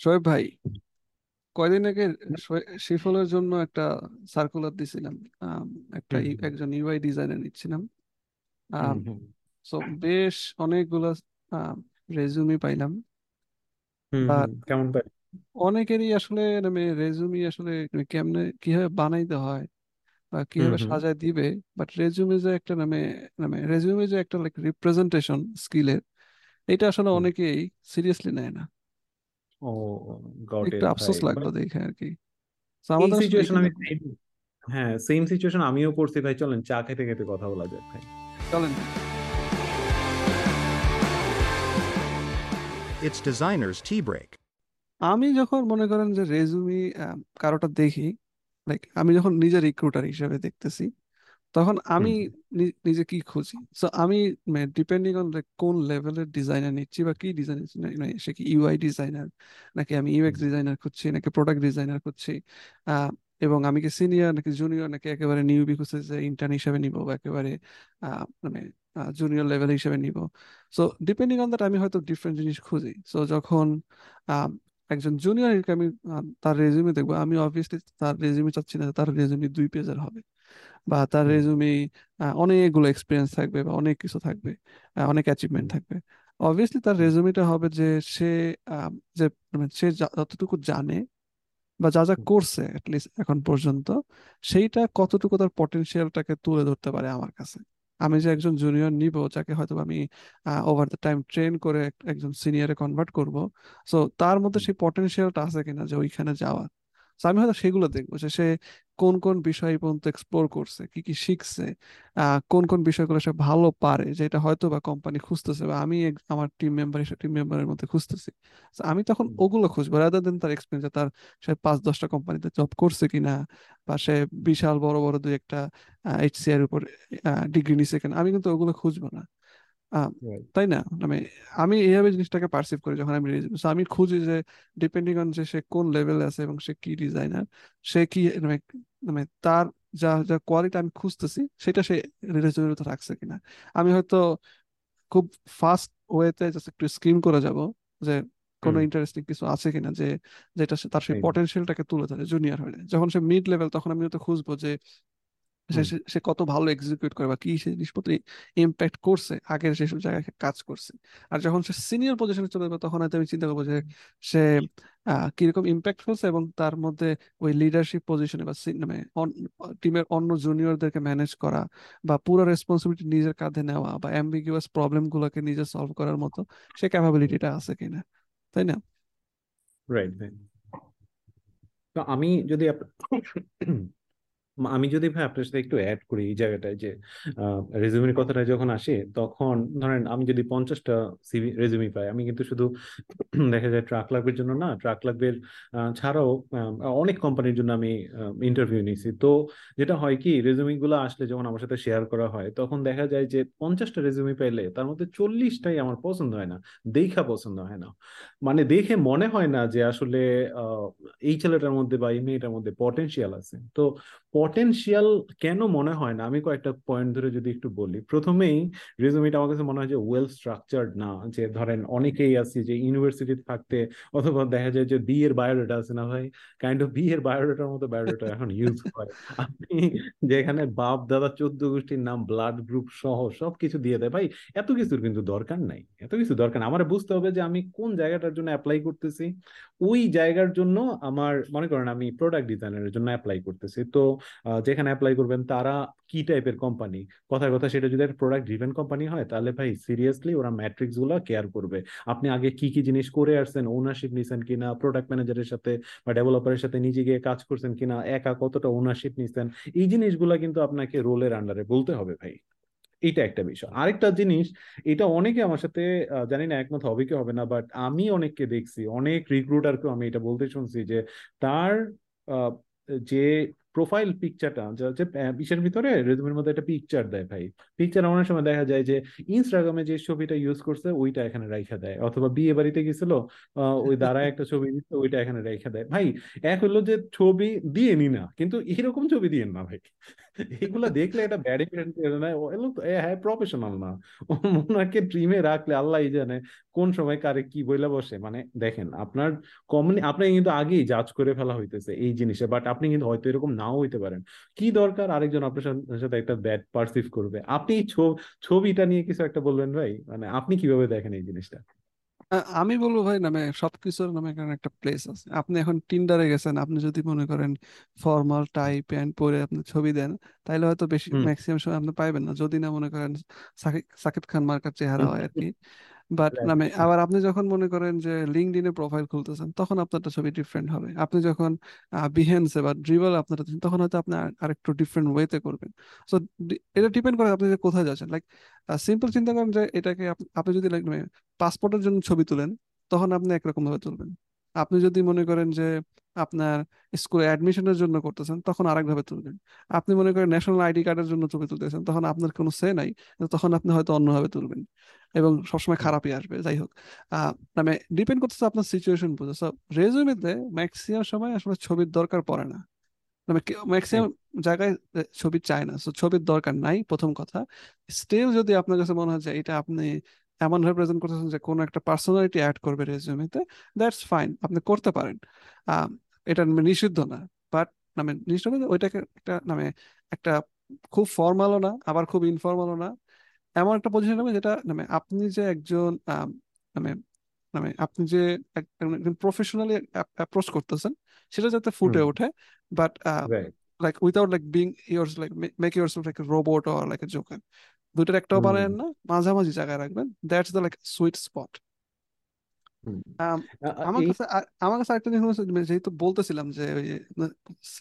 শোয়েব ভাই কয়দিন আগে শিফলের জন্য একটা সার্কুলার দিছিলাম একটা একজন ইউআই ডিজাইনার নিচ্ছিলাম। সো বেশ অনেকগুলো রেজুমি পাইলাম। কেমন পাই অনেকেরই আসলে মানে রেজুমি আসলে মানে কেমনে কীভাবে বানাইতে হয় বা কীভাবে সাজায় দিবে বাট রেজুমে যে একটা নামে মানে রেজুমে যে একটা লাইক রিপ্রেজেন্টেশন স্কিলের এটা আসলে অনেকেই সিরিয়াসলি নেয় না। ও গট একটু আফসোস লাগল দেখে আর কি। আমাদের আসলে সিচুয়েশন আমি হ্যাঁ সেম সিচুয়েশন আমিও পড়ছি ভাই। চলেন চা খেতে খেতে কথা বলা যাক ভাই। চলেন It's designer's tea break. আমি যখন মনে করেন যে রেজুমি কারোটা দেখি লাইক আমি যখন নিজে রিক্রুটার হিসেবে দেখতেছি তখন আমি হুম। নি- নিজে কি খুঁজি? সো আমি ডিপেন্ডিং অন কোন লেভেলের ডিজাইনার নিচ্ছি বা কি ডিজাইনার সে কি ইউআই ডিজাইনার নাকি আমি হুম। ইউএক্স ডিজাইনার খুঁজছি নাকি প্রোডাক্ট ডিজাইনার খুঁজছি আহ, এবং আমি কি সিনিয়র নাকি জুনিয়র নাকি একেবারে নিউবি খুঁজছে যে ইন্টার্ন হিসেবে নিব বা একেবারে আহ, মানে জুনিয়র লেভেল হিসেবে নিব। সো ডিপেন্ডিং অন দ্যাট আমি হয়তো ডিফারেন্ট জিনিস খুঁজি। সো যখন আহ, একজন জুনিয়র আমি আহ, তার রেজিউমে দেখব আমি অবভিয়াসলি তার রেজিউমে চাচ্ছি না যে তার রেজিউমে দুই পেজের হবে। বা তার রেজুমে অনেকগুলো এক্সপিরিয়েন্স থাকবে বা অনেক কিছু থাকবে অনেক অ্যাচিভমেন্ট থাকবে। অবভিয়াসলি তার রেজুমেটা হবে যে সে যে মানে সে যতটুকু জানে বা যা যা করছে অ্যাটলিস্ট এখন পর্যন্ত সেইটা কতটুকু তার পটেনশিয়ালটাকে তুলে ধরতে পারে আমার কাছে। আমি যে একজন জুনিয়র নিব যাকে হয়তো আমি ওভার দ্য টাইম ট্রেন করে একজন সিনিয়রে কনভার্ট করব সো তার মধ্যে সেই পটেনশিয়ালটা আছে কিনা যে ওইখানে যাওয়ার। আমি হয়তো সেগুলো দেখব যে সে কোন কোন বিষয় পর্যন্ত এক্সপ্লোর করছে কি কি শিখছে কোন কোন বিষয়গুলো সে ভালো পারে যেটা হয়তো বা কোম্পানি খুঁজতেছে বা আমি আমার টিম মেম্বার হিসেবে টিম মেম্বারের মধ্যে খুঁজতেছি। আমি তখন ওগুলো খুঁজবো রাদার দেন তার এক্সপিরিয়েন্স তার সে পাঁচ দশটা কোম্পানিতে জব করছে কিনা বা সে বিশাল বড় বড় দুই একটা এইচসিআর এর উপর ডিগ্রি নিছে কিনা আমি কিন্তু ওগুলো খুঁজবো না। তাই না? মানে আমি এইভাবে জিনিসটাকে পারসিভ করি যখন আমি আমি খুঁজি যে ডিপেন্ডিং অন যে সে কোন লেভেলে আছে এবং সে কি ডিজাইনার সে কি মানে তার যা যা কোয়ালিটি আমি খুঁজতেছি সেটা সে রেজুমের মধ্যে রাখছে কিনা। আমি হয়তো খুব ফাস্ট ওয়েতে জাস্ট একটু স্ক্রিন করে যাব যে কোনো ইন্টারেস্টিং কিছু আছে কিনা যে যেটা তার সেই পটেনশিয়ালটাকে তুলে ধরে জুনিয়র হলে যখন সে মিড লেভেল তখন আমি হয়তো খুঁজবো যে সে কত ভালো এক্সিকিউট করে বা কি সে জিনিসপত্র ইম্প্যাক্ট করছে আগের সেসব জায়গায় কাজ করছে। আর যখন সে সিনিয়র পজিশনে চলে যাবে তখন হয়তো আমি চিন্তা করব যে সে কীরকম ইম্প্যাক্ট করছে এবং তার মধ্যে ওই লিডারশিপ পজিশনে বা মানে টিমের অন্য জুনিয়রদেরকে ম্যানেজ করা বা পুরো রেসপন্সিবিলিটি নিজের কাঁধে নেওয়া বা অ্যাম্বিগুয়াস প্রবলেম গুলোকে নিজে সলভ করার মতো সে ক্যাপাবিলিটিটা আছে কিনা তাই না? রাইট তো আমি যদি আমি যদি ভাই আপনার সাথে একটু অ্যাড করি এই জায়গাটায় যে রেজুমির কথাটা যখন আসে, তখন ধরেন আমি যদি পঞ্চাশটা সিভি রেজুমি পাই, আমি কিন্তু শুধু দেখা যায় ট্রাক লাগবের জন্য না ট্রাক লাগবের ছাড়াও অনেক কোম্পানির জন্য আমি ইন্টারভিউ নিয়েছি তো যেটা হয় কি রেজুমি গুলো আসলে যখন আমার সাথে শেয়ার করা হয়, তখন দেখা যায় যে পঞ্চাশটা রেজুমি পাইলে তার মধ্যে চল্লিশটাই আমার পছন্দ হয় না, দেখা পছন্দ হয় না। মানে দেখে মনে হয় না যে আসলে এই ছেলেটার মধ্যে বা এই মেয়েটার মধ্যে পটেনশিয়াল আছে। তো পটেনশিয়াল কেন মনে হয় না? আমি কয়েকটা পয়েন্ট ধরে যদি একটু বলি। প্রথমেই রেজুমিটা আমার কাছে মনে হয় যে ওয়েল স্ট্রাকচার্ড না। যে ধরেন অনেকেই আছে যে ইউনিভার্সিটি থাকতে অথবা দেখা যায় যে বি এর বায়োডাটা আছে না ভাই? কাইন্ড অফ বি এর বায়োডাটার মতো বায়োডাটা এখন ইউজ করে আপনি যেখানে বাপ, দাদা, চোদ্দ গোষ্ঠীর নাম ব্লাড গ্রুপ সহ সবকিছু দিয়ে দেয়। ভাই, এত কিছুর কিন্তু দরকার নাই। এত কিছু দরকার আমার বুঝতে হবে যে আমি কোন জায়গাটার জন্য অ্যাপ্লাই করতেছি। ওই জায়গার জন্য আমার, মনে করেন আমি প্রোডাক্ট ডিজাইনারের জন্য অ্যাপ্লাই করতেছি। তো যেখানে অ্যাপ্লাই করবেন তারা কি টাইপের কোম্পানি কথার কথা সেটা যদি একটা প্রোডাক্ট ড্রিভেন কোম্পানি হয়, তাহলে ভাই সিরিয়াসলি ওরা ম্যাট্রিক্সগুলো কেয়ার করবে। আপনি আগে কি কি জিনিস করে আসছেন ওনারশিপ নিছেন কিনা প্রোডাক্ট ম্যানেজারের সাথে বা ডেভেলপারের সাথে নিজে গিয়ে কাজ করছেন কিনা, একা কতটা ওনারশিপ নিছেন, এই জিনিসগুলা কিন্তু আপনাকে রোলের আন্ডারে বলতে হবে ভাই। এটা একটা বিষয়। আরেকটা জিনিস, এটা অনেকে আমার সাথে জানি না একমত হবে কি হবে না বাট আমি অনেককে দেখছি, অনেক রিক্রুটারকেও আমি এটা বলতে শুনছি যে তার যে প্রোফাইল পিকচারটা হচ্ছে পিছের ভিতরে রেজুমের মধ্যে একটা পিকচার দেয় ভাই। পিকচার অনেক সময় দেখা যায় যে ইনস্টাগ্রামে যে ছবিটা ইউজ করছে, ওইটা এখানে রাইখা দেয়। অথবা বিয়ে বাড়িতে গেছিল ওই দাঁড়ায় একটা ছবি দিচ্ছে, ওইটা এখানে রাইখা দেয়। ভাই, এক হলো যে ছবি দিয়ে নি না কিন্তু এরকম ছবি দিয়ে না ভাই। এগুলা দেখলে এটা ব্যাড ইমপ্রেশন না, ও হ্যাঁ প্রফেশনাল না। ওনাকে ড্রিমে রাখলে আল্লাহ জানে কোন সময় কারে কি বইলা বসে। মানে দেখেন, আপনার কমনি আপনি কিন্তু আগেই জাজ করে ফেলা হইতেছে এই জিনিসে বাট আপনি কিন্তু হয়তো এরকম নাও হইতে পারেন। কি দরকার? আরেকজন আপনার সাথে একটা ব্যাড পারসিভ করবে। আপনি ছবিটা নিয়ে কিছু একটা বলবেন ভাই? মানে আপনি কীভাবে দেখেন এই জিনিসটা? আমি বলব ভাই নামে সবকিছুর নামে এখানে একটা প্লেস আছে। আপনি এখন টিন্ডারে গেছেন আপনি যদি মনে করেন ফর্মাল টাই প্যান্ট পরে আপনি ছবি দেন তাহলে হয়তো বেশি ম্যাক্সিমাম সময় আপনি পাইবেন না। যদি না মনে করেন সাকিব সাকিব খান মার্কার চেহারা হয় আর কি। বাট মানে আবার আপনি যখন মনে করেন যে লিঙ্কডইনে প্রোফাইল খুলতেছেন তখন আপনারটা ছবি ডিফারেন্ট হবে। আপনি যখন বিহেন্সে বা ড্রিবল আপনারটা তখন হয়তো আপনি আর- আরেকটু ডিফারেন্ট ওয়েতে করবেন। সো এটা ডিপেন্ড করে আপনি যে কোথায় যাচ্ছেন। লাইক সিম্পল চিন্তা করেন যে এটাকে আপ- আপনি যদি লাইক পাসপোর্টের জন্য ছবি তুলেন তখন আপনি একরকম ভাবে তুলবেন। আপনি যদি মনে করেন যে আপনার স্কুলে অ্যাডমিশনের জন্য করতেছেন তখন আরেকভাবে তুলবেন আপনি মনে করেন ন্যাশনাল আইডি কার্ডের জন্য ছবি তুলতেছেন তখন আপনার কোনো সে নাই তখন আপনি হয়তো অন্যভাবে তুলবেন এবং সবসময় খারাপই আসবে যাই হোক। আহ মানে ডিপেন্ড করতেছে আপনার সিচুয়েশন বুঝে। সব রেজুমেতে ম্যাক্সিমাম সময় আসলে ছবির দরকার পড়ে না। মানে ম্যাক্সিমাম জায়গায় ছবি চায় না। সো ছবির দরকার নাই প্রথম কথা। স্টিল যদি আপনার কাছে মনে হয় যে এটা আপনি এমন ভাবে প্রেজেন্ট করতেছেন যে কোনো একটা পার্সোনালিটি অ্যাড করবে রেজিউমেতে দ্যাটস ফাইন আপনি করতে পারেন। এটা নিষিদ্ধ না বাট মানে নিষিদ্ধ না ওইটাকে একটা মানে একটা খুব ফর্মালও না আবার খুব ইনফর্মালও না। এমন একটা পজিশন হবে যেটা মানে আপনি যে একজন মানে মানে আপনি যে একজন প্রফেশনালি অ্যাপ্রোচ করতেছেন সেটা যাতে ফুটে ওঠে but like without like being years like make your like robot or like joker দুইটার একটাও বানায়েন না মাঝামাঝি জায়গায় রাখবেন। That's the like sweet spot আমার কাছে আমার কাছে আরেকটা জিনিস মানে যেহেতু বলতেছিলাম যে ওই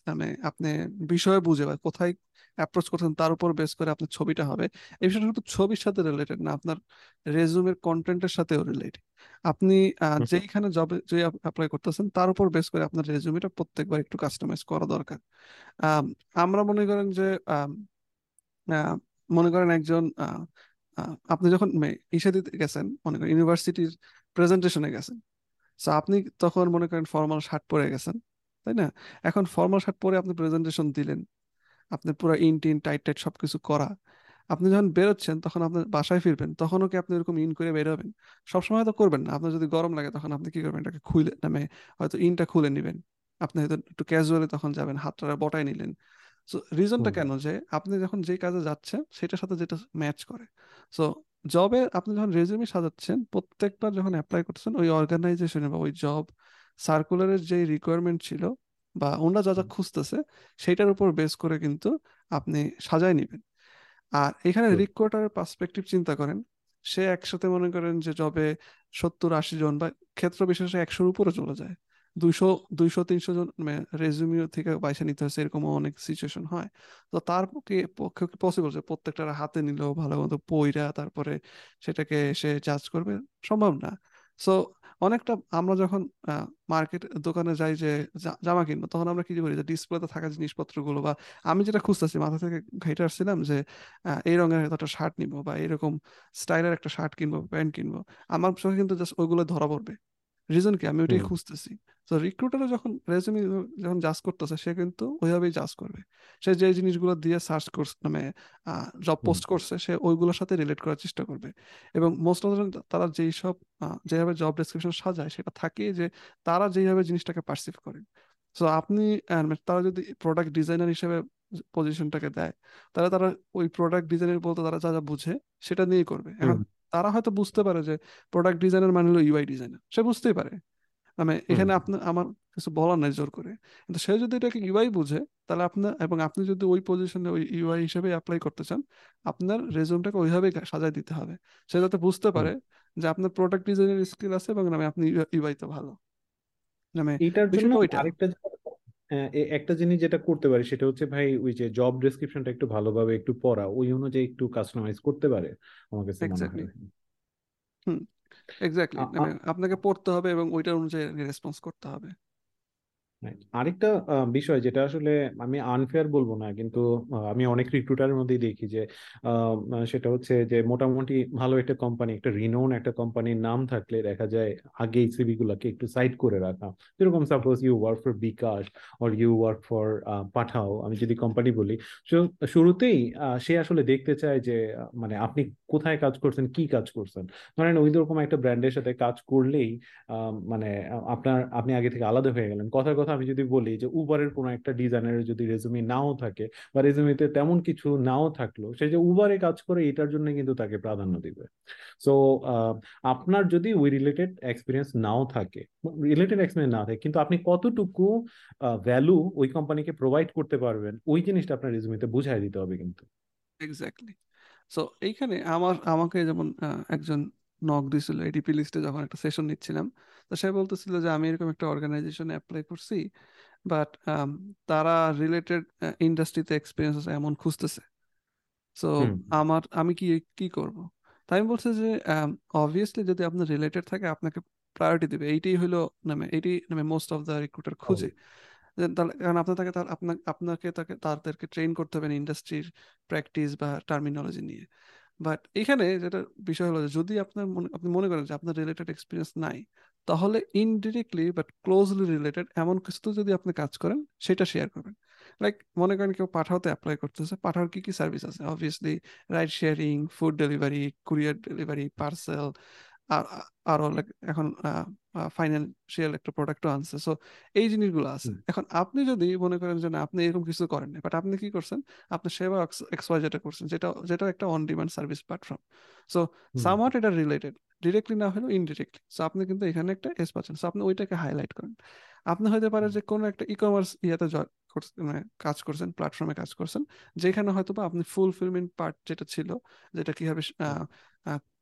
মানে আপনি বিষয় বুঝে বা কোথায় অ্যাপ্রোচ করছেন তার উপর বেস করে আপনার ছবিটা হবে। এই বিষয়টা শুধু ছবির সাথে রিলেটেড না আপনার রেজুমের কন্টেন্টের সাথেও রিলেটেড আপনি যেইখানে জবে যে অ্যাপ্লাই করতেছেন তার উপর বেস করে আপনার রেজুমেটা প্রত্যেকবার একটু কাস্টমাইজ করা দরকার। আম, আমরা মনে করেন যে মনে করেন একজন আপনি যখন ইসে দিতে গেছেন, মনে করেন ইউনিভার্সিটির প্রেজেন্টেশনে গেছেন, সো আপনি তখন মনে করেন ফর্মাল শার্ট পরে গেছেন, তাই না? এখন ফর্মাল শার্ট পরে আপনি প্রেজেন্টেশন দিলেন, আপনি পুরো ইন টিন, টাইট টাইট সবকিছু করা, আপনি যখন বেরোচ্ছেন, তখন আপনার বাসায় ফিরবেন, তখনও কি আপনি এরকম ইন করে বেরোবেন? সবসময় তো করবেন না, আপনার যদি গরম লাগে তখন আপনি কি করবেন, এটাকে খুলে নামে হয়তো ইনটা খুলে নেবেন, আপনি হয়তো একটু ক্যাজুয়ালি তখন যাবেন, হাতটা বটায় নিলেন সো রিজনটা কেন যে আপনি যখন যেই কাজে যাচ্ছেন সেটার সাথে যেটা ম্যাচ করে। সো জবে আপনি যখন রেজিউমে সাজাচ্ছেন প্রত্যেকবার যখন অ্যাপ্লাই করছেন ওই অর্গানাইজেশনে বা ওই জব সার্কুলারের যে রিকোয়ারমেন্ট ছিল বা ওনারা যা যা খুঁজতেছে সেটার উপর বেস করে কিন্তু আপনি সাজায় নেবেন। আর এখানে রিক্রুটারের পার্সপেক্টিভ চিন্তা করেন সে একসাথে মনে করেন যে জবে সত্তর আশি জন বা ক্ষেত্র বিশেষে একশোর উপরে চলে যায়। দুইশো দুইশো তিনশো জন রেজুমিও থেকে বাইসে নিতে হচ্ছে এরকমও অনেক সিচুয়েশন হয়। তো তার পক্ষে পক্ষে কি পসিবল যে প্রত্যেকটা হাতে নিলেও ভালো মতো পইরা তারপরে সেটাকে সে জাজ করবে সম্ভব না। সো অনেকটা আমরা যখন মার্কেট দোকানে যাই যে জামা কিনবো তখন আমরা কি করি যে ডিসপ্লেতে থাকা জিনিসপত্রগুলো বা আমি যেটা খুঁজতেছি মাথা থেকে ঘাইটে আসছিলাম যে এই রঙের হয়তো একটা শার্ট নিবো বা এরকম স্টাইলের একটা শার্ট কিনবো প্যান্ট কিনবো আমার চোখে কিন্তু জাস্ট ওইগুলো ধরা পড়বে। রিজন কি? আমি ওইটাই খুঁজতেছি। তো রিক্রুটারও যখন রেজুমি যখন জাজ করতেছে সে কিন্তু ওইভাবেই জাজ করবে। সে যে জিনিসগুলো দিয়ে সার্চ করছে মানে জব পোস্ট করছে সে ওইগুলোর সাথে রিলেট করার চেষ্টা করবে। এবং মোস্ট অফ তারা যেই সব যেভাবে জব ডেসক্রিপশন সাজায় সেটা থাকে যে তারা যেভাবে জিনিসটাকে পারসিভ করে। সো আপনি মানে তারা যদি প্রোডাক্ট ডিজাইনার হিসেবে পজিশনটাকে দেয় তাহলে তারা ওই প্রোডাক্ট ডিজাইনের বলতে তারা যা যা বুঝে সেটা নিয়েই করবে। এখন তারা হয়তো বুঝতে পারে যে প্রোডাক্ট ডিজাইনার মানে হলো ইউআই ডিজাইনার সে বুঝতেই পারে। মানে এখানে আপনার আমার কিছু বলার নাই জোর করে। কিন্তু সে যদি এটাকে ইউআই বুঝে তাহলে আপনার এবং আপনি যদি ওই পজিশনে ওই ইউআই হিসেবে অ্যাপ্লাই করতে চান আপনার রেজুমটাকে ওইভাবেই সাজায় দিতে হবে। সে যাতে বুঝতে পারে যে আপনার প্রোডাক্ট ডিজাইনের স্কিল আছে এবং মানে আপনি ইউআই তো ভালো। মানে এটার জন্য আরেকটা হ্যাঁ, একটা জিনিস যেটা করতে পারে সেটা হচ্ছে ভাই ওই যে জব ডেসক্রিপশনটা একটু ভালোভাবে একটু পড়া ওই অনুযায়ী একটু কাস্টমাইজ করতে পারে আমার কাছে মনে হয়। হুম। এক্স্যাক্টলি মানে আপনাকে পড়তে হবে এবং ওইটার অনুযায়ী রেসপন্স করতে হবে. আরেকটা বিষয় যেটা আসলে আমি আনফেয়ার বলব না, কিন্তু আমি অনেক রিক্রুটারের মধ্যেই দেখি যে সেটা হচ্ছে যে মোটামুটি ভালো একটা কোম্পানি একটা রিনোন একটা কোম্পানির নাম থাকলে দেখা যায় আগেই সিভি গুলাকে একটু সাইড করে রাখা। যেরকম suppose you work for bKash or you work for Pathao, আমি যদি কোম্পানি বলি। শুরুতেই সে আসলে দেখতে চায় যে মানে আপনি কোথায় কাজ করছেন, কি কাজ করছেন? ধরেন ওই রকম একটা ব্র্যান্ডের সাথে কাজ করলেই মানে আপনার, আপনি আগে থেকে আলাদা হয়ে গেলেন। কথার কথা আমি যদি বলি যে উবারের কোনো একটা ডিজাইনারের যদি রেজুমি নাও থাকে বা রেজুমিতে তেমন কিছু নাও থাকল, সে যে উবারে কাজ করে এটার জন্য কিন্তু তাকে প্রাধান্য দিবে। সো আপনার যদি ওই রিলেটেড এক্সপিরিয়েন্স নাও থাকে রিলেটেড এক্সপিরিয়েন্স না থাকে, কিন্তু আপনি কতটুকু ভ্যালু ওই কোম্পানিকে প্রোভাইড করতে পারবেন, ওই জিনিসটা আপনার রেজুমিতে বুঝাই দিতে হবে কিন্তু। এক্স্যাক্টলি সো এইখানে আমার, আমাকে যেমন একজন নক দিছিল এডিপি লিস্টে যখন একটা সেশন নিচ্ছিলাম তো সে বলতেছিল যে আমি এরকম একটা অর্গানাইজেশনে অ্যাপ্লাই করছি বাট তারা রিলেটেড ইন্ডাস্ট্রিতে এক্সপিরিয়েন্স আছে এমন খুঁজতেছে। সো আমার আমি কি কি করব? তাই আমি বলছি যে অবভিয়াসলি যদি আপনার রিলেটেড থাকে আপনাকে প্রায়োরিটি দিবে। এইটাই হলো নামে এইটাই নামে মোস্ট অফ দ্য রিক্রুটার খুঁজে। তাহলে কারণ আপনার তাকে আপনাকে আপনাকে তাকে তাদেরকে ট্রেন করতে হবে ইন্ডাস্ট্রির প্র্যাকটিস বা টার্মিনোলজি নিয়ে। বাট এখানে যেটা বিষয় হলো যদি আপনার মনে আপনি মনে করেন যে আপনার রিলেটেড এক্সপিরিয়েন্স নাই তাহলে ইনডিরেক্টলি বাট ক্লোজলি রিলেটেড এমন কিছু যদি আপনি কাজ করেন সেটা শেয়ার করবেন। লাইক মনে করেন কেউ পাঠাওতে অ্যাপ্লাই করতেছে পাঠাওর কি কি সার্ভিস আছে? Obviously ride sharing food delivery courier delivery parcel আর আরও like এখন ফাইন্যান্সিয়াল একটা প্রোডাক্টও আনছে। সো এই জিনিসগুলো আছে। এখন আপনি যদি মনে করেন যে না আপনি এরকম কিছু করেন বাট আপনি কি করছেন? আপনি সেবা এক্সওয়াই যেটা করছেন যেটা যেটা একটা on demand service platform so somewhat এটা রিলেটেড ডিরেক্টলি না হলেও ইনডিরেক্টলি সো আপনি কিন্তু এখানে একটা এস পাচ্ছেন। সো আপনি ওইটাকে হাইলাইট করেন। আপনি হতে পারে যে কোনো একটা ই কমার্স ইয়াতে মানে কাজ করছেন প্ল্যাটফর্মে কাজ করছেন যেখানে হয়তো বা আপনি ফুলফিলমেন্ট পার্ট যেটা ছিল যেটা কীভাবে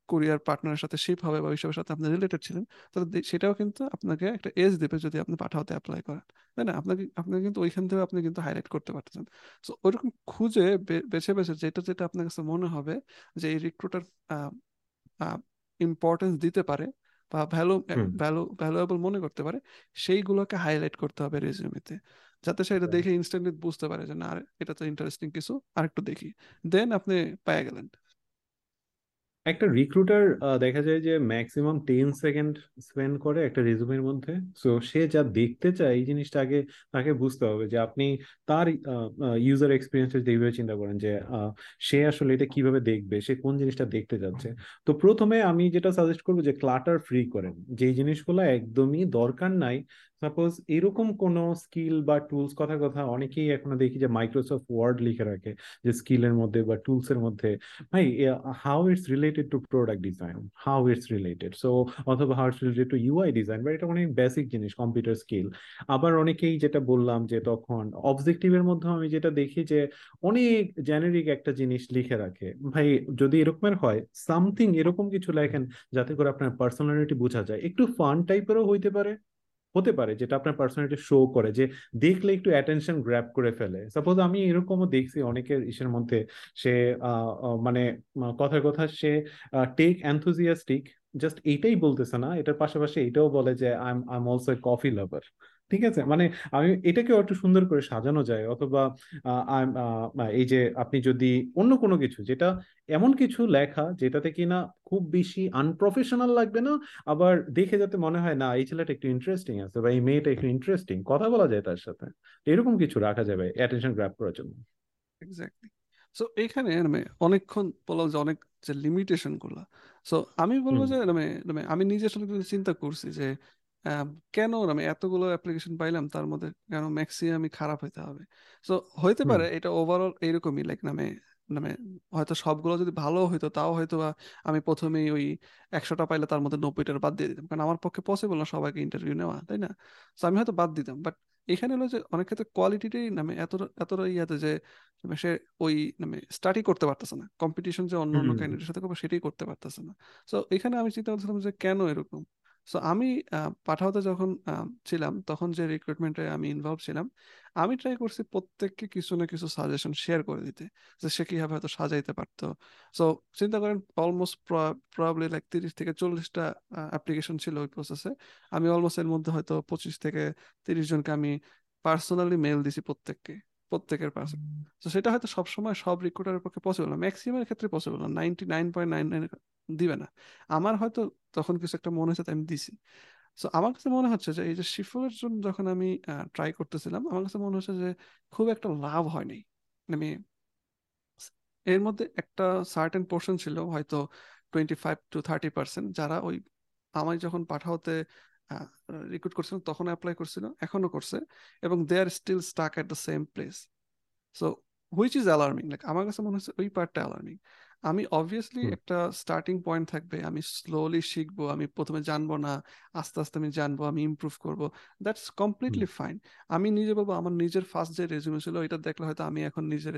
কুরিয়ার পার্টনারের সাথে শিপ হবে বা ওইসবের সাথে আপনি রিলেটেড ছিলেন তাহলে সেটাও কিন্তু আপনাকে একটা এজ দেবে যদি আপনি পাঠাওতে অ্যাপ্লাই করেন। তাই না? আপনাকে আপনি কিন্তু ওইখান থেকে আপনি কিন্তু হাইলাইট করতে পারতেছেন। সো ওইরকম খুঁজে বেছে বেছে যেটা যেটা আপনার কাছে মনে হবে যে এই রিক্রুটার ইম্পর্টেন্স দিতে পারে বা ভ্যালু ভ্যালু ভ্যালুয়েবল মনে করতে পারে সেইগুলোকে হাইলাইট করতে হবে রেজিউমেতে যাতে সে এটা দেখে ইনস্ট্যান্টলি বুঝতে পারে যে না এটা তো ইন্টারেস্টিং কিছু আর একটু দেখি। দেন আপনি পেয়ে গেলেন। একটা রিক্রুটার দেখা যায় যে ম্যাক্সিমাম টেন সেকেন্ড স্পেন্ড করে একটা রেজুমের মধ্যে। সো সে যা দেখতে চায়, এই জিনিসটা আগে তাকে বুঝতে হবে যে আপনি তার ইউজার এক্সপিরিয়েন্স এইভাবে চিন্তা করেন যে সে আসলে এটা কীভাবে দেখবে, সে কোন জিনিসটা দেখতে যাচ্ছে। তো প্রথমে আমি যেটা সাজেস্ট করব যে ক্লাটার ফ্রি করেন। যেই জিনিসগুলো একদমই দরকার নাই সাপোজ এরকম কোনো স্কিল বা টুলস কথা কথা অনেকেই এখনও দেখি যে মাইক্রোসফট ওয়ার্ড লিখে রাখে, যে স্কিলের মধ্যে বা টুলস এর মধ্যে। ভাই how it's related to product design how it's related so অথবা how it's related to UI design বা এটা অনেক বেসিক জিনিস কম্পিউটার স্কিল আবার অনেকেই যেটা বললাম যে তখন অবজেক্টিভের মধ্যে আমি যেটা দেখি যে অনেক জেনেরিক একটা জিনিস লিখে রাখে। ভাই, যদি এরকমের হয় সামথিং এরকম কিছু লেখেন, যাতে করে আপনার পার্সোনালিটি বোঝা যায়। একটু ফান টাইপেরও হইতে পারে। হতে পারে, যেটা আপনার পার্সোনালিটি শো করে, যে দেখলে একটু অ্যাটেনশন গ্র্যাপ করে ফেলে। সাপোজ আমি এরকমও দেখছি অনেকের ইসের মধ্যে, সে মানে কথার কথা সে টেক অ্যান্থুজিয়াস্টিক জাস্ট এইটাই বলতেছে না, এটার পাশাপাশি এটাও বলে যে I am also a coffee lover ঠিক আছে? মানে আমি এটাকেও একটু সুন্দর করে সাজানো যায় অথবা এই যে আপনি যদি অন্য কোনো কিছু যেটা এমন কিছু লেখা যেটাতে কিনা খুব বেশি আনপ্রফেশনাল লাগবে না আবার দেখে যাতে মনে হয় না এই ছেলেটা একটু ইন্টারেস্টিং আছে বা এই মেয়েটা একটু ইন্টারেস্টিং কথা বলা যায় তার সাথে। এরকম কিছু রাখা যাবে অ্যাটেনশন গ্র্যাব করার জন্য। এক্স্যাক্টলি সো এখানে মানে অনেকক্ষণ বললাম যে অনেক যে লিমিটেশনগুলা। সো আমি বলব যে মানে মানে আমি নিজে আসলে চিন্তা করছি যে কেন আমি এতগুলো অ্যাপ্লিকেশন পাইলাম তার মধ্যে কেন ম্যাক্সিমামই খারাপ হইতে হবে? সো হইতে পারে এটা ওভারঅল এইরকমই লাইক নামে মানে হয়তো সবগুলো যদি ভালো হইতো তাও হয়তো বা আমি প্রথমেই ওই একশোটা পাইলে তার মধ্যে নব্বইটার বাদ দিয়ে দিতাম। কারণ আমার পক্ষে পসিবল না সবাইকে ইন্টারভিউ নেওয়া তাই না? তো আমি হয়তো বাদ দিতাম। বাট এখানে হলো যে অনেক ক্ষেত্রে কোয়ালিটিটাই নামে এতটা এতটা ইয়াতে যে সে ওই মানে স্টাডি করতে পারতেছে না। কম্পিটিশন যে অন্য অন্য ক্যান্ডিডেটের সাথে করবে সেটাই করতে পারতেছে না। সো এখানে আমি চিন্তা করছিলাম যে কেন এরকম? সো আমি পাঠাওতে যখন ছিলাম তখন যে রিক্রুটমেন্টে আমি ইনভলভ ছিলাম আমি ট্রাই করছি প্রত্যেককে কিছু না কিছু সাজেশন শেয়ার করে দিতে যে সে কীভাবে হয়তো সাজাইতে পারতো। সো চিন্তা করেন অলমোস্ট প্রবাবলি লাইক তিরিশ থেকে চল্লিশটা অ্যাপ্লিকেশন ছিল ওই প্রসেসে আমি অলমোস্ট এর মধ্যে হয়তো পঁচিশ থেকে তিরিশ জনকে আমি পার্সোনালি মেল দিছি প্রত্যেককে প্রত্যেকের পার্সন তো সেটা হয়তো সবসময় সব রিক্রুটারের পক্ষে পসিবল না ম্যাক্সিমামের ক্ষেত্রে পসিবল না ninety nine point nine nine দিবে না। আমার হয়তো তখন কিছু একটা মনে হচ্ছে আমি দিছি। সো আমার কাছে মনে হচ্ছে যে, এই যে শিফলের জন্য যখন আমি ট্রাই করতেছিলাম, আমার কাছে মনে হচ্ছে যে, খুব একটা লাভ হয়নি। আমি এর মধ্যে একটা সার্টেন পোর্শন ছিল, হয়তো twenty five to thirty percent যারা ওই আমায় যখন পাঠাওতে রিক্রুট করছিল, তখন অ্যাপ্লাই করছিল, এখনও করছে, এবং they are still stuck at the same place so which is alarming like আমার কাছে মনে হচ্ছে ওই পার্টটা অ্যালার্মিং আমি অবভিয়াসলি একটা স্টার্টিং পয়েন্ট থাকবে। আমি স্লোলি শিখব আমি প্রথমে জানব না আস্তে আস্তে আমি জানব আমি ইমপ্রুভ করব। দ্যাটস কমপ্লিটলি ফাইন আমি নিজে বলব আমার নিজের ফার্স্ট যে রেজিউমে ছিল এটা দেখলে হয়তো আমি এখন নিজের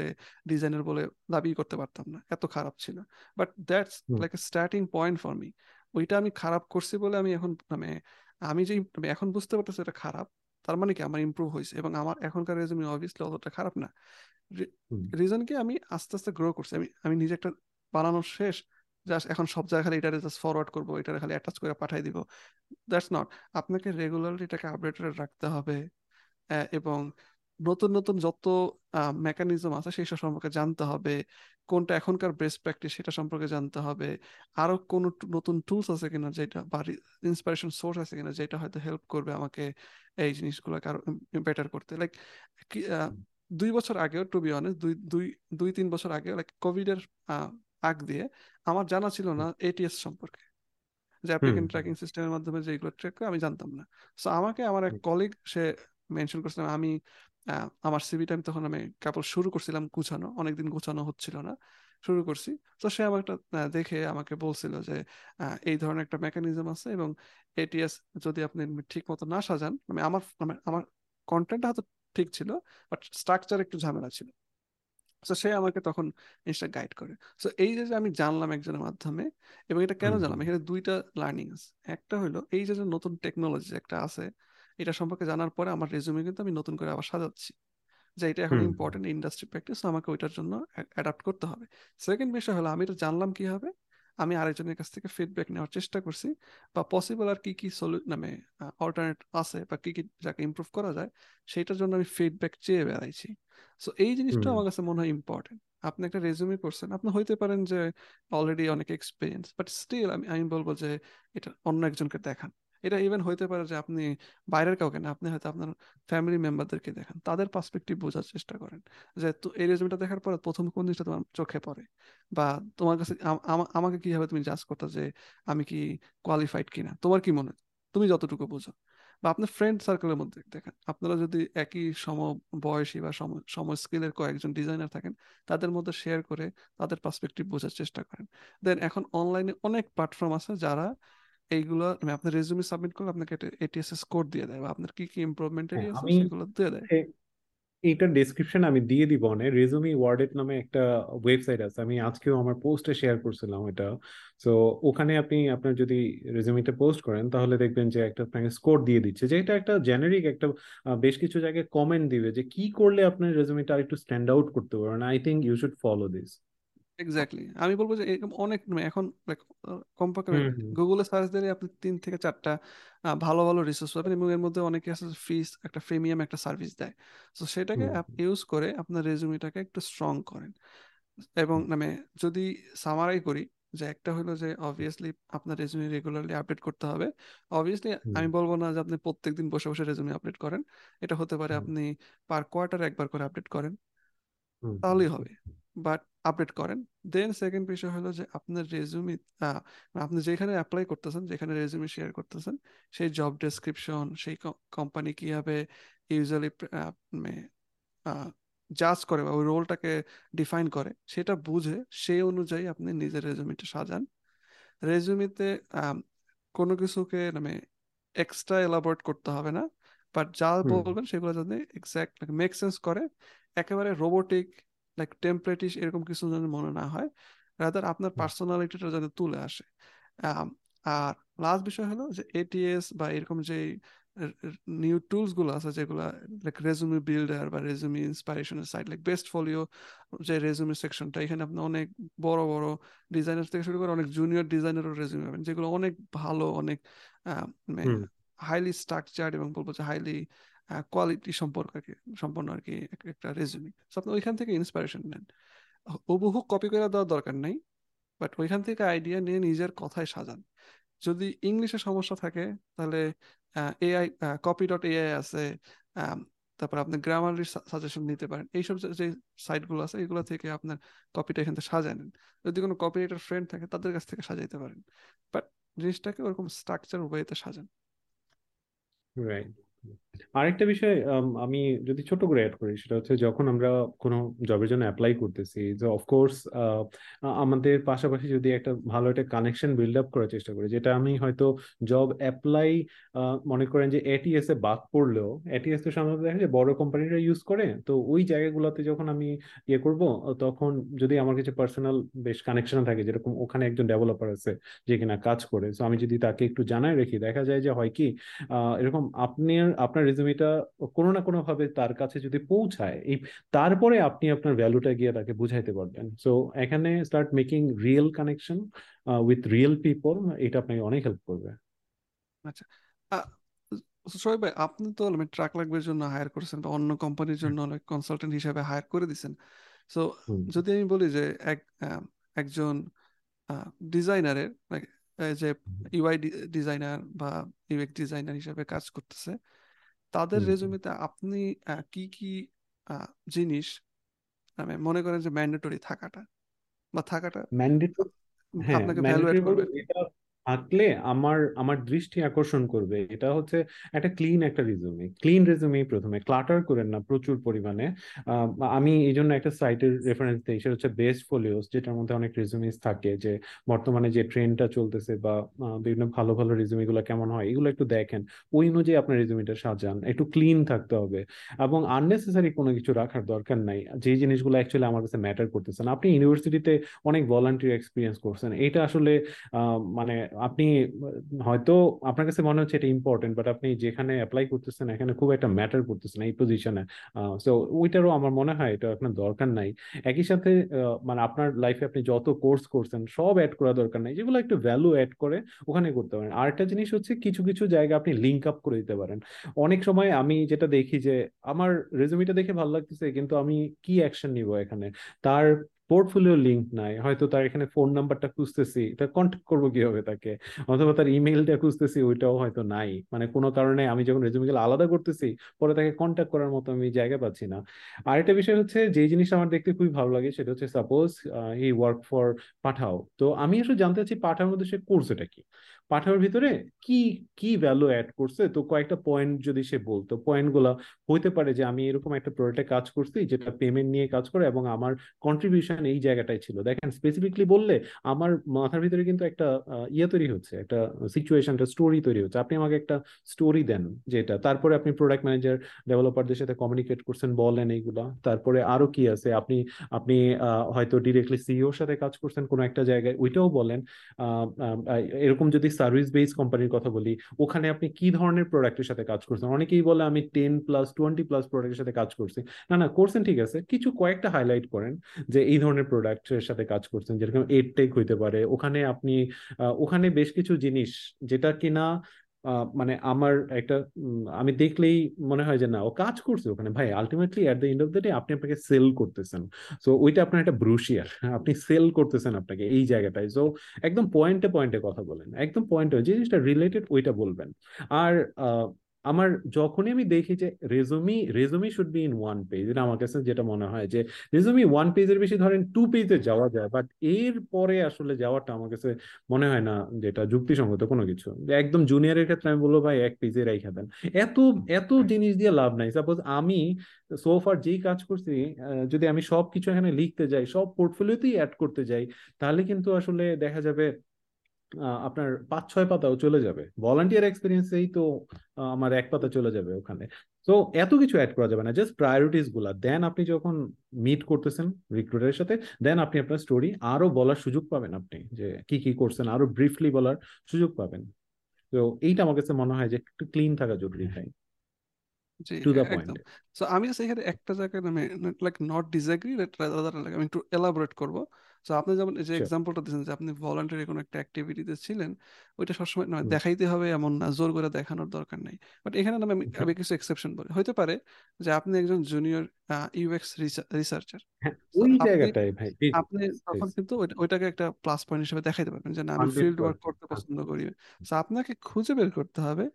ডিজাইনার বলে দাবি করতে পারতাম না। এত খারাপ ছিল। But that's like a starting point for me ওইটা আমি খারাপ করছি বলে আমি এখন মানে আমি যে এখন বুঝতে পারতেছি এটা খারাপ। তার মানে কি আমার ইম্প্রুভ হয়েছে এবং আমার এখনকার রেজুমি অবভিয়াসলি অতটা খারাপ না। রিজন কি আমি আস্তে আস্তে গ্রো করছি। আমি আমি নিজে একটা বানানো শেষ জাস্ট এখন সব জায়গায় খালি এটারে জাস্ট ফরওয়ার্ড করব এটারে খালি অ্যাটাচ করে পাঠিয়ে দিব। দ্যাটস নট আপনাকে রেগুলারলি এটাকে আপডেটেড রাখতে হবে এবং নতুন নতুন যত মেকানিজম আছে সেই সব সম্পর্কে জানতে হবে। কোনটা এখনকার বেস্ট প্র্যাকটিস সেটা সম্পর্কে জানতে হবে। আরও কোন নতুন টুলস আছে কিনা যেটা বা ইন্সপিরেশন সোর্স আছে কিনা যেটা হয়তো হেল্প করবে আমাকে এই জিনিসগুলোকে আরও বেটার করতে। লাইক দুই বছর আগেও টু বি অনেস্ট দুই দুই দুই তিন বছর আগে লাইক কোভিড এর আগ দিয়ে আমার জানা ছিল না এটিএস সম্পর্কে। যে অ্যাপ্লিকেন্ট ট্র্যাকিং সিস্টেমের মাধ্যমে যেগুলো ট্র্যাক করে আমি জানতাম না। সো আমাকে আমার এক কলিগ সে মেনশন করছিলাম আমি আমার সিভিটা আমি তখন আমি কাপড় শুরু করছিলাম গুছানো অনেকদিন গুছানো হচ্ছিল না শুরু করছি। তো সে আমার একটা দেখে আমাকে বলছিল যে এই ধরনের একটা মেকানিজম আছে এবং এটিএস যদি আপনি ঠিক মতো না সাজান মানে আমার মানে আমার কন্টেন্টটা হয়তো ঠিক ছিল বাট স্ট্রাকচার একটু ঝামেলা ছিল। তো সে আমাকে তখন জিনিসটা গাইড করে। তো এই যে আমি জানলাম একজনের মাধ্যমে এবং এটা কেন জানলাম এখানে দুইটা লার্নিং আছে। একটা হলো এই যে নতুন টেকনোলজি একটা আছে এটা সম্পর্কে জানার পরে আমার রেজুমে কিন্তু আমি নতুন করে আবার সাজাচ্ছি। যে এটা এখন ইম্পর্টেন্ট ইন্ডাস্ট্রি প্র্যাকটিস আমাকে ওইটার জন্য অ্যাডাপ্ট করতে হবে। সেকেন্ড বিষয় হলো আমি এটা জানলাম কি হবে আমি আরেকজনের কাছ থেকে ফিডব্যাক নেওয়ার চেষ্টা করছি। বা পসিবল আর কি কি সলিউ নামে অল্টারনেট আছে বা কি কি যাকে ইমপ্রুভ করা যায় সেটার জন্য আমি ফিডব্যাক চেয়ে বেড়াইছি। সো এই জিনিসটা আমার কাছে মনে হয় ইম্পর্টেন্ট আপনি একটা রেজুমে করছেন আপনি হইতে পারেন যে অলরেডি অনেক এক্সপিরিয়েন্স বাট স্টিল আমি আমি বলব যে এটা অন্য একজনকে দেখান। এটা ইভেন হইতে পারে যে আপনি বাইরের কাউকে না, আপনি হয়তো আপনার ফ্যামিলি মেম্বারদেরকে দেখান। তাদের পার্সপেক্টিভ বোঝার চেষ্টা করেন যে এই রেজুমেটা দেখার পরে প্রথম কোন জিনিসটা তোমার চোখে পড়ে? বা তোমার কাছে আম- আমা- আমাকে কীভাবে তুমি জাজ করতে যে আমি কি কোয়ালিফাইড কিনা? তোমার কি মনে? তুমি যতটুকু বোঝো। বা আপনার ফ্রেন্ড সার্কেলের মধ্যে দেখেন, আপনারা যদি একই সম বয়সী বা সম স্কিলের কয়েকজন ডিজাইনার থাকেন, তাদের মধ্যে শেয়ার করে তাদের পার্সপেক্টিভ বোঝার চেষ্টা করেন। দেন এখন অনলাইনে অনেক প্ল্যাটফর্ম আছে যারা এইগুলো মানে আপনার রেজুমে সাবমিট করলে আপনাকে এটিএস স্কোর দিয়ে দেয় বা আপনার কি কি ইমপ্রুভমেন্ট হ্যাঁ এরিয়া আছে সেগুলো দিয়ে দেয়। এ- এইটার ডেসক্রিপশন আমি দিয়ে দিব অনে রেজুমি ওয়ার্ডেট নামে একটা ওয়েবসাইট আছে। আমি আজকেও আমার পোস্টে শেয়ার করছিলাম এটা। সো ওখানে আপনি আপনার যদি রেজুমিটা পোস্ট করেন তাহলে দেখবেন যে একটা আপনাকে স্কোর দিয়ে দিচ্ছে যে এটা একটা জেনারিক একটা বেশ কিছু জায়গায় কমেন্ট দিবে যে কি করলে আপনার রেজুমিটা আরেকটু স্ট্যান্ড আউট করতে পারবেন I think you should follow this exactly আমি বলব যে এরকম অনেক মানে এখন কমপক্ষে গুগলে সার্চ দিলে আপনি তিন থেকে চারটা ভালো ভালো রিসোর্স পাবেন এবং এর মধ্যে অনেকে আছে ফ্রি একটা প্রিমিয়াম একটা সার্ভিস দেয়। তো সেটাকে হুম ইউজ করে আপনার রেজুমিটাকে একটু স্ট্রং করেন। এবং মানে যদি সামারাই করি যে একটা হলো যে অবভিয়াসলি আপনার রেজুমি রেগুলারলি আপডেট করতে হবে। অবভিয়াসলি আমি বলব না যে আপনি প্রত্যেকদিন বসে বসে রেজুমি আপডেট করেন। এটা হতে পারে আপনি পার কোয়ার্টার একবার করে আপডেট করেন। তাহলেই হবে। বাট আপডেট করেন। দেন সেকেন্ড বিষয় হলো যে আপনার রেজুমি আপনি যেখানে অ্যাপ্লাই করতেছেন যেখানে রেজুমি শেয়ার করতেছেন সেই জব ডেসক্রিপশন সেই কোম্পানি কীভাবে ইউজুয়ালি জাজ করে বা ওই রোলটাকে ডিফাইন করে সেটা বুঝে সেই অনুযায়ী আপনি নিজের রেজুমিটা সাজান। রেজুমিতে কোনো কিছুকে মানে এক্সট্রা এলাবোরেট করতে হবে না বাট যা বলবেন সেগুলো যদি এক্সাক্ট মেক সেন্স করে। একেবারে রোবোটিক লাইক টেমপ্লেটিশ এরকম কিছু যেন মনে না হয় রাদার আপনার পার্সোনালিটিটা যেন তুলে আসে। আর লাস্ট বিষয় হলো যে এটিএস বা এরকম যে নিউ টুলসগুলো আছে যেগুলো লাইক রেজুমি বিল্ডার বা রেজুমি ইন্সপাইরেশনের সাইট লাইক বেস্ট ফলিও যে রেজুমি সেকশনটা এখানে আপনি অনেক বড় বড় ডিজাইনার থেকে শুরু করে অনেক জুনিয়র ডিজাইনারও রেজুমি পাবেন যেগুলো অনেক ভালো অনেক হুম। হাইলি স্ট্রাকচার্ড এবং বলব যে হাইলি কোয়ালিটি সম্পর্ক সম্পন্ন আর কি একটা রেজুমি আপনি ওইখান থেকে ইন্সপিরেশন নেন। হুবহু কপি করে দেওয়ার দরকার নেই বাট ওইখান থেকে আইডিয়া নিয়ে নিজের কথায় সাজান। যদি ইংলিশে সমস্যা থাকে, তাহলে এআই কপি ডট এআই আছে তারপর আপনি গ্রামারি সাজেশন নিতে পারেন। এইসব যে- যে সাইটগুলো আছে, এগুলো থেকে আপনার কপিটা এখান থেকে সাজায় নেন। যদি কোনো কপি রাইটার ফ্রেন্ড থাকে, তাদের কাছ থেকে সাজাইতে পারেন। বাট জিনিসটাকে ওরকম স্ট্রাকচার ওয়েতে সাজান। রাইট আরেকটা বিষয় আমি যদি ছোট করে অ্যাড করি, সেটা হচ্ছে যখন আমরা কোনো জবের জন্য অ্যাপ্লাই করতেছি, যে অফকোর্স আমাদের পাশাপাশি যদি একটা ভালো একটা কানেকশন বিল্ড আপ করার চেষ্টা করি, যেটা আমি হয়তো জব অ্যাপ্লাই মনে করেন যে এটিএস এ বাদ পড়লেও এটিএস তো সাধারণত দেখা যায় বড় কোম্পানিরা ইউজ করে, তো ওই জায়গাগুলোতে যখন আমি ইয়ে করব, তখন যদি আমার কিছু পার্সোনাল বেশ কানেকশন থাকে, যেরকম ওখানে একজন ডেভেলপার আছে যে কিনা কাজ করে তো আমি যদি তাকে একটু জানাই রাখি, দেখা যায় যে হয় কি এরকম আপনি আপনার রেজুমিটা কোনো না কোনো ভাবে তার কাছে যদি পৌঁছায় এই তারপরে আপনি আপনার ভ্যালুটা গিয়ে তাকে বুঝাইতে পারবেন। সো এখানে start making real connection with real people এটা আপনাকে অনেক হেল্প করবে। আচ্ছা শোয়েব ভাই আপনি তো ট্রাক লাগবে জন্য হায়ার করেছেন বা অন্য কোম্পানির জন্য কনসালটেন্ট হিসেবে হায়ার করে দিছেন। সো যদি আমি বলি যে এক একজন ডিজাইনারের যে ইউআই ডিজাইনার বা ইউএক্স ডিজাইনার হিসেবে কাজ করতেছে তাদের রেজুমিতে আপনি কি কি জিনিস মানে মনে করেন যে ম্যান্ডেটরি থাকাটা বা থাকাটা ম্যান্ডেটরি হ্যাঁ আপনাকে ভ্যালু এড ম্যান্ডেটরি করবে? থাকলে আমার আমার দৃষ্টি আকর্ষণ করবে। এটা হচ্ছে একটা ক্লিন একটা রেজুমে ক্লিন রেজুমে প্রথমে। ক্লাটার করেন না প্রচুর পরিমাণে। আমি এই জন্য একটা সাইটের রেফারেন্স দিই। সেটা হচ্ছে বেস্ট ফোলিওস যেটার মধ্যে অনেক রেজুমিস থাকে যে বর্তমানে যে ট্রেন্ডটা চলতেছে বা বিভিন্ন ভালো ভালো রেজুমে গুলো কেমন হয়, এগুলো একটু দেখেন। ওই অনুযায়ী আপনার রেজুমিটা সাজান। একটু ক্লিন থাকতে হবে। এবং আননেসেসারি কোনো কিছু রাখার দরকার নাই। যে জিনিসগুলো অ্যাকচুয়ালি আমার কাছে ম্যাটার করতেছে না। আপনি ইউনিভার্সিটিতে অনেক ভলান্টিয়ার এক্সপিরিয়েন্স করছেন। এটা আসলে মানে আপনি, হয়তো আপনার কাছে মনে হচ্ছে এটা ইম্পর্টেন্ট বাট আপনি যেখানে অ্যাপ্লাই করতেছেন এখানে খুব একটা ম্যাটার করতেছেন এই পজিশনে সো ওইটারও আমার মনে হয় এটা আপনার দরকার নাই। একই সাথে মানে আপনার লাইফে আপনি যত কোর্স করছেন, সব অ্যাড করা দরকার নাই। যেগুলো একটু ভ্যালু অ্যাড করে, ওখানে করতে পারেন। আরেকটা জিনিস হচ্ছে কিছু কিছু জায়গা আপনি লিঙ্ক আপ করে দিতে পারেন। অনেক সময় আমি যেটা দেখি যে, আমার রেজুমিটা দেখে ভালো লাগতেছে, কিন্তু আমি কি অ্যাকশন নিব এখানে? তার পোর্টফোলিও লিঙ্ক নাই, হয়তো তার এখানে ফোন নাম্বারটা খুঁজতেছি এটা কন্ট্যাক্ট করব কীভাবে তাকে? অথবা তার ইমেলটা খুঁজতেছি, ওইটাও হয়তো নাই। মানে কোনো কারণে আমি যখন রেজুমিগুলো আলাদা করতেছি, পরে তাকে কন্ট্যাক্ট করার মতো আমি জায়গা পাচ্ছি না। আরেকটা বিষয় হচ্ছে যে জিনিসটা আমার দেখতে খুবই ভালো লাগে, সেটা হচ্ছে suppose he work for Pathao তো আমি আসলে জানতে চাচ্ছি পাঠাওর মধ্যে সে কোর্স এটা কি? পাঠাওয়ার ভিতরে কি কি ভ্যালু অ্যাড করছে? তো কয়েকটা পয়েন্ট যদি সে বলতো পয়েন্টগুলা হইতে পারে যে আমি এরকম একটা প্রোডাক্টে কাজ করছি যেটা পেমেন্ট নিয়ে কাজ করে এবং আমার কন্ট্রিবিউশন এই জায়গাটাই ছিল। দেখেন স্পেসিফিকলি বললে আমার মাথার ভিতরে কিন্তু একটা ইয়ে তৈরি হচ্ছে একটা সিচুয়েশন একটা স্টোরি তৈরি হচ্ছে। আপনি আমাকে একটা স্টোরি দেন যেটা তারপরে আপনি প্রোডাক্ট ম্যানেজার ডেভেলপারদের সাথে কমিউনিকেট করছেন বলেন এইগুলা। তারপরে আরও কি আছে? আপনি আপনি আহ, হয়তো ডিরেক্টলি সিইওর সাথে কাজ করছেন কোনো একটা জায়গায় ওইটাও বলেন। এরকম যদি সার্ভিস বেস কোম্পানির কথা বলি, ওখানে আপনি কি ধরনের প্রোডাক্টের সাথে কাজ করছেন? অনেকেই বলে আমি টেন প্লাস টোয়েন্টি প্লাস প্রোডাক্টের সাথে কাজ করছি। না না, করছেন ঠিক আছে। কিছু কয়েকটা হাইলাইট করেন যে এই ধরনের প্রোডাক্টের সাথে কাজ করছেন, যেরকম এড টেক হইতে পারে। ওখানে আপনি ওখানে বেশ কিছু জিনিস যেটা কিনা মানে আমার একটা আমি দেখলেই মনে হয় যে না, ও কাজ করছে ওখানে। ভাই ultimately at the end of the day আপনি আপনাকে সেল করতেছেন। সো ওইটা আপনার একটা ব্রুশিয়ার আপনি সেল করতেছেন আপনাকে এই জায়গাটায়। সো একদম পয়েন্টে পয়েন্টে কথা বলেন। একদম পয়েন্টে যে জিনিসটা রিলেটেড ওইটা বলবেন। আর আমার যখনই আমি দেখি যে resume resume should be in one page এটা আমার কাছে যেটা মনে হয় যে রেজুমি ওয়ান পেজের বেশি ধরেন টু পেজে যাওয়া যায় বাট এর পরে আসলে যাওয়াটা আমার কাছে মনে হয় না যেটা যুক্তিসঙ্গত কোনো কিছু। একদম জুনিয়রের ক্ষেত্রে আমি বলব ভাই এক পেজে রেখে দেন। এত এত জিনিস দিয়ে লাভ নাই। সাপোজ আমি সোফার যেই কাজ করছি যদি আমি সব কিছু এখানে লিখতে যাই সব পোর্টফোলিওতেই অ্যাড করতে যাই তাহলে কিন্তু আসলে দেখা যাবে আপনার পাঁচ ছয় পাতাও চলে যাবে। ভলান্টিয়ার এক্সপিরিয়েন্সেই তো আমার এক পাতা চলে যাবে ওখানে। তো এত কিছু অ্যাড করা যাবে না জাস্ট প্রায়োরিটিসগুলা। দেন আপনি যখন মিট করতেছেন রিক্রুটারের সাথে দেন আপনি আপনার স্টোরি আরও বলার সুযোগ পাবেন আপনি যে কি কি করছেন আরও ব্রিফলি বলার সুযোগ পাবেন। তো এইটা আমার কাছে মনে হয় যে একটু ক্লিন থাকা জরুরি ভাই। জি টু দ্য পয়েন্ট সো আমি just এখানে একটা জায়গায় আমি like not disagree rather like আমি একটু এলাবোরেট করব। সো আপনি যেমন যে এক্সাম্পলটা দিয়েছেন যে আপনি ভলান্টারি কোনো একটা অ্যাক্টিভিটিতে ছিলেন ওইটা সবসময় নয় দেখাইতে হবে এমন না জোর করে দেখানোর দরকার নেই। বাট এখানে না আমি আমি কিছু এক্সেপশন বলি। হতে পারে যে আপনি একজন জুনিয়র ইউএক্স রিসার্চার হ্যাঁ ওই আপনি জায়গাটাই ভাই। আপনি তখন কিন্তু ওইটা- ওইটাকে একটা প্লাস পয়েন্ট হিসেবে দেখাইতে পারবেন যে না আমি ফিল্ড ওয়ার্ক করতে পছন্দ করি। সো আপনাকে খুঁজে বের করতে হবে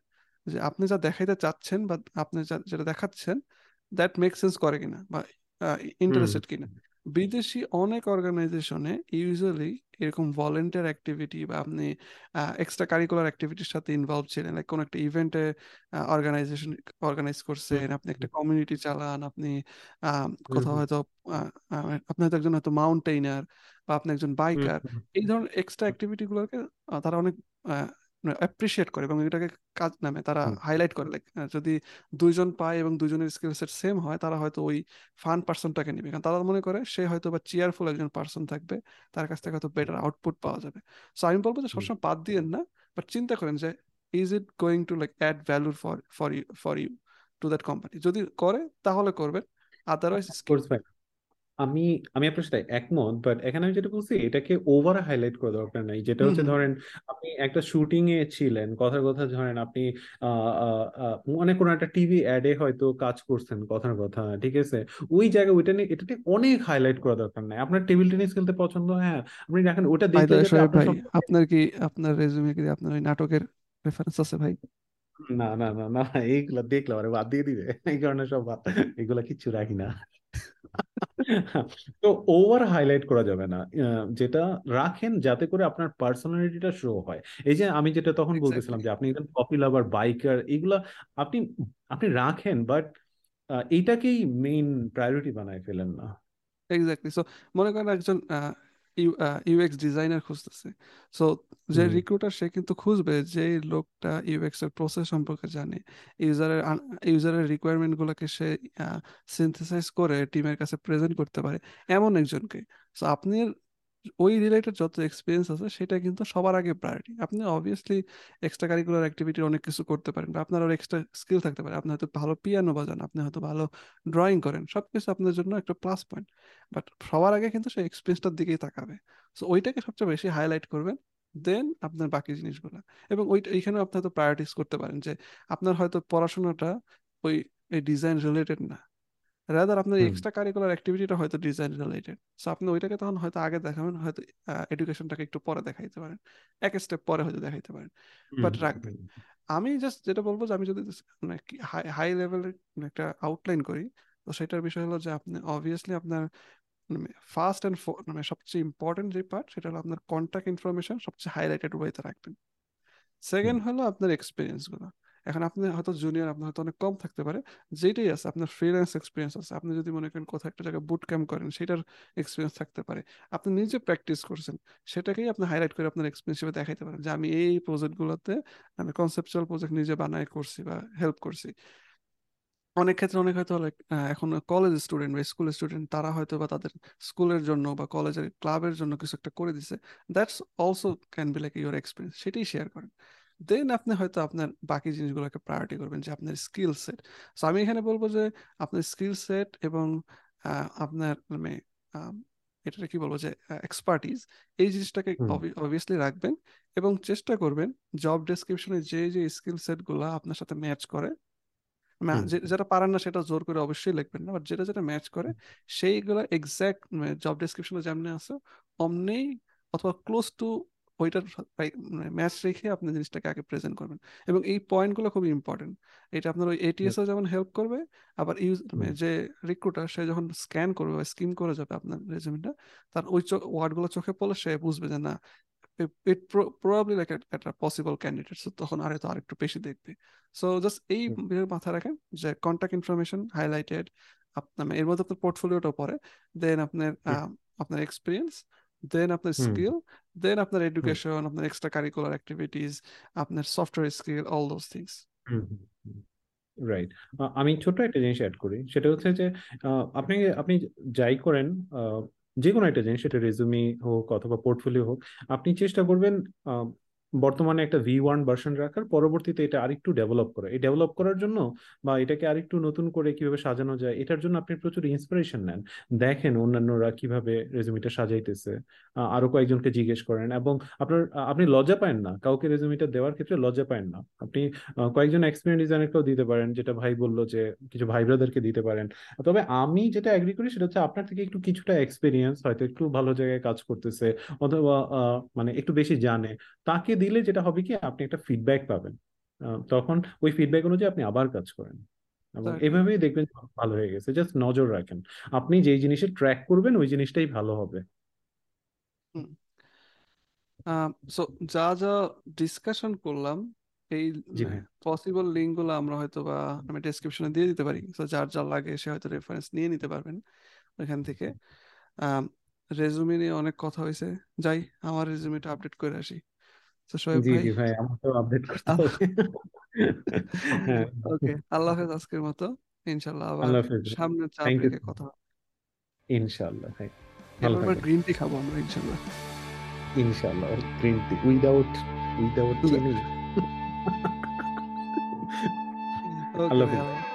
যে আপনি যা দেখাইতে চাচ্ছেন বা আপনি যেটা দেখাচ্ছেন দ্যাট মেক সেন্স করে কিনা বা ইন্টারেস্টেড কিনা। বিদেশি অনেক অর্গানাইজেশনে ইউজুয়ালি এরকম ভলেন্টিয়ার অ্যাক্টিভিটি বা আপনি এক্সট্রা কারিকুলার অ্যাক্টিভিটির সাথে ইনভলভ ছিলেন। লাইক কোনো একটা ইভেন্টে অর্গানাইজেশন অর্গানাইজ করছেন আপনি একটা কমিউনিটি চালান আপনি আহ, কোথাও হয়তো আপনি হয়তো একজন হয়তো মাউন্টেইনার বা আপনি একজন বাইকার এই ধরনের এক্সট্রা অ্যাক্টিভিটি গুলোকে তারা অনেক অ্যাপ্রিসিয়েট করে এবং এটাকে কাজ নামে তারা হাইলাইট করে লাইক যদি দুইজন পায় এবং দুইজনের স্কিল সেট সেম হয় তারা হয়তো ওই ফান পার্সনটাকে নেবে। কারণ তারা মনে করে সে হয়তো বা চেয়ারফুল একজন পার্সন থাকবে তার কাছ থেকে হয়তো বেটার আউটপুট পাওয়া যাবে। সো আমি বলব যে সবসময় বাদ দিয়েন না বাট চিন্তা করেন যে is it going to like add value for for you for you to that company যদি করে তাহলে করবেন আদারওয়াইজ আমি আমি আপনার সাথে একমত বাট এখানে আমি যেটা বলছি এটাকে ওভার হাইলাইট করা দরকার নাই। যেটা হচ্ছে ধরেন আপনি একটা শুটিং এ ছিলেন কথার কথা ধরেন আপনি অনেক কোনো একটা টিভি অ্যাডে হয়তো কাজ করছেন কথার কথা ঠিক আছে? ওই জায়গায় ওইটা নিয়ে এটা নিয়ে অনেক হাইলাইট করা দরকার নাই। আপনার টেবিল টেনিস খেলতে পছন্দ? হ্যাঁ। আপনি দেখেন ওটা শোয়েব আপনার ভাই সব আপনার কি আপনার রেজুমে কি আপনার ওই নাটকের রেফারেন্স আছে ভাই? না না না না এইগুলা দেখলাম আরে বাদ দিয়ে দিবে। এই কারণে সব বাদ এগুলা কিচ্ছু রাখি না। তো ওভার হাইলাইট করা যাবে না। যেটা রাখেন যাতে করে আপনার পার্সোনালিটিটা শো হয়। এই যে আমি যেটা তখন বলতেছিলাম যে আপনি একজন কফি লাভার বাইকার এগুলা আপনি আপনি রাখেন বাট এইটাকেই মেইন প্রায়োরিটি বানায় ফেলেন না। এক্স্যাক্টলি সো মনে করেন একজন ইউএক্স ডিজাইনার খুঁজতেছে। সো যে রিক্রুটার সে কিন্তু খুঁজবে যে লোকটা ইউএক্স এর প্রসেস সম্পর্কে জানে। ইউজারের ইউজারের রিকোয়ারমেন্ট গুলোকে সে সিনথেসাইজ করে টিমের কাছে প্রেজেন্ট করতে পারে এমন একজনকে। সো আপনি ওই রিলেটেড যত এক্সপিরিয়েন্স আছে, সেটা কিন্তু সবার আগে প্রায়োরিটি আপনি অবভিয়াসলি এক্সট্রা কারিকুলার অ্যাক্টিভিটি অনেক কিছু করতে পারেন বা আপনার এক্সট্রা স্কিল থাকতে পারে। আপনি হয়তো ভালো পিয়ানো বাজান, আপনি হয়তো ভালো ড্রয়িং করেন, সবকিছু আপনার জন্য একটা প্লাস পয়েন্ট বাট সবার আগে কিন্তু সেই এক্সপিরিয়েন্সটার দিকেই তাকাবে। সো ওইটাকে সবচেয়ে বেশি হাইলাইট করবেন দেন আপনার বাকি জিনিসগুলো। এবং ওইটা এইখানে আপনি হয়তো প্রায়োরিটিস করতে পারেন যে আপনার হয়তো পড়াশোনাটা ওই, এই ডিজাইন রিলেটেড না। রাদার আপনার এক্সট্রা কারিকুলার অ্যাক্টিভিটিটা হয়তো ডিজাইন রিলেটেড সো আপনি ওইটাকে তখন হয়তো আগে দেখাবেন হয়তো এডুকেশনটাকে একটু পরে দেখাইতে পারেন। এক স্টেপ পরে হয়তো দেখাইতে পারেন। বাট রাখবেন আমি জাস্ট যেটা বলব যে আমি যদি মানে হাই লেভেলের একটা আউটলাইন করি তো সেটার বিষয় হলো যে আপনি অবভিয়াসলি আপনার মানে ফার্স্ট অ্যান্ড মানে সবচেয়ে ইম্পর্টেন্ট যে পার্ট সেটা হলো আপনার কন্ট্যাক্ট ইনফরমেশন সবচেয়ে হাইলাইটেড ওয়েতে রাখবেন। সেকেন্ড হলো আপনার এক্সপিরিয়েন্সগুলো। এখন আপনি হয়তো জুনিয়র আপনার হয়তো অনেক কম থাকতে পারে যেটাই আছে, আপনার ফ্রিল্যান্স এক্সপিরিয়েন্স আছে, আপনি যদি মনে করেন কোথাও একটা জায়গায় বুট ক্যাম্প করেন, সেটার এক্সপিরিয়েন্স থাকতে পারে। আপনি নিজে প্র্যাকটিস করছেন, সেটাকেই আপনি হাইলাইট করে আপনার এক্সপিরিয়েন্স হিসেবে দেখাইতে পারেন যে আমি এই প্রজেক্টগুলোতে আমি কনসেপচুয়াল প্রজেক্ট নিজে বানায় করছি বা হেল্প করছি। অনেক ক্ষেত্রে অনেক হয়তো এখন কলেজ স্টুডেন্ট বা স্কুল স্টুডেন্ট তারা হয়তো বা তাদের স্কুলের জন্য বা কলেজের ক্লাবের জন্য কিছু একটা করে দিছে that's also can be like your experience সেটাই শেয়ার করেন। দেন আপনি হয়তো আপনার বাকি জিনিসগুলোকে প্রায়োরিটি করবেন যে আপনার স্কিল সেট সো আমি এখানে বলব যে আপনার স্কিল সেট এবং আপনার মানে এটাকে কি বলব যে এক্সপার্টিজ এই জিনিসটাকে অবভিয়াসলি রাখবেন এবং চেষ্টা করবেন জব ডেসক্রিপশনে যে যে স্কিল সেটগুলা আপনার সাথে ম্যাচ করে যেটা পারেন না সেটা জোর করে অবশ্যই লিখবেন না বাট যেটা যেটা ম্যাচ করে সেইগুলো এক্সাক্ট জব ডেসক্রিপশনে যেমনি আছে অমনি অথবা ক্লোজ টু ওইটার ম্যাচ রেখে আপনি জিনিসটাকে আগে প্রেজেন্ট করবেন। এবং এই পয়েন্টগুলো খুবই ইম্পর্টেন্ট। এটা আপনার ওই এটিএস যেমন হেল্প করবে আবার ইউজ যে রিক্রুটার সে যখন স্ক্যান করবে বা স্কিম করে যাবে আপনার রেজিউমেটা তার ওই ওয়ার্ডগুলো চোখে পড়লে সে বুঝবে যে না ইট প্রবাবলি লাইক একটা পসিবল ক্যান্ডিডেট তখন আর তো আরেকটু বেশি দেখবে। সো জাস্ট এই বিষয়ে মাথায় রাখেন যে কন্ট্যাক্ট ইনফরমেশন হাইলাইটেড আপনার এর মধ্যে আপনার পোর্টফোলিওটাও পড়ে দেন আপনার আপনার এক্সপিরিয়েন্স দেন আপনার স্কিল দেন আপনার এডুকেশন আপনার এক্সট্রা কারিকুলার অ্যাক্টিভিটিস আপনার software skill all those things right আমি ছোট একটা জিনিস অ্যাড করি। সেটা হচ্ছে যে আপনি আপনি যাই করেন যে কোনো একটা জিনিস সেটা রেজুমি হোক অথবা পোর্টফোলিও হোক আপনি চেষ্টা করবেন বর্তমানে একটা ভি ওয়ান ভার্সন রাখার, পরবর্তীতে এটা আরেকটু ডেভেলপ করা। এই ডেভেলপ করার জন্য বা এটাকে আরেকটু নতুন করে কীভাবে সাজানো যায়, এটার জন্য আপনি প্রচুর ইন্সপিরেশন নেন। দেখেন অন্যান্যরা কীভাবে রেজুমিটা সাজাইতেছে আরও কয়েকজনকে জিজ্ঞেস করেন এবং আপনার আপনি লজ্জা পায় না, কাউকে রেজুমিটা দেওয়ার ক্ষেত্রে লজ্জা পায় না। আপনি কয়েকজন এক্সপিরিয়েন্স ডিজাইনারকেও দিতে পারেন, যেটা ভাই বলল যে কিছু ভাই ব্রাদারকে দিতে পারেন। তবে আমি যেটা এগ্রি করি সেটা হচ্ছে আপনার থেকে একটু কিছুটা এক্সপিরিয়েন্স হয়তো একটু ভালো জায়গায় কাজ করতেছে, অথবা মানে একটু বেশি জানে, তাকে দিলে যেটা হবে কি আপনি একটা ফিডব্যাক পাবেন। তখন ওই ফিডব্যাক অনুযায়ী আপনি আবার কাজ করেন। এবং এভাবেই দেখবেন ভালো হয়ে গেছে। জাস্ট নজর রাখেন। আপনি যেই জিনিসের ট্র্যাক করবেন ওই জিনিসটাই ভালো হবে। সো যা যা ডিসকাশন করলাম এই পসিবল লিঙ্কগুলো আমরা হয়তো বা আমি ডেসক্রিপশনে দিয়ে দিতে পারি। তো যার যা লাগে সে হয়তো রেফারেন্স নিয়ে নিতে পারবেন ওইখান থেকে। রেজুমে নিয়ে অনেক কথা হয়েছে। যাই আমার রেজুমেটা আপডেট করে আসি। তো শোয়েব জি ভাই? জি ভাই আমার তো আপডেট করতে হবে। হ্যাঁ ওকে আল্লাহ হাফেজ আজকের মতো। ইনশাল্লাহ আবার আল্লাহ হাফেজ। সামনের চাপ থ্যাংক ইউ কথা হবে। ইনশাআল্লাহ ভাই ভালো এবার থাকবেন। গ্রিন টি খাব আমরা ইনশাল্লাহ ইনশাআল্লাহ গ্রিন টি উইদাউট উইদাউট চিনি আল্লাহ হাফেজ।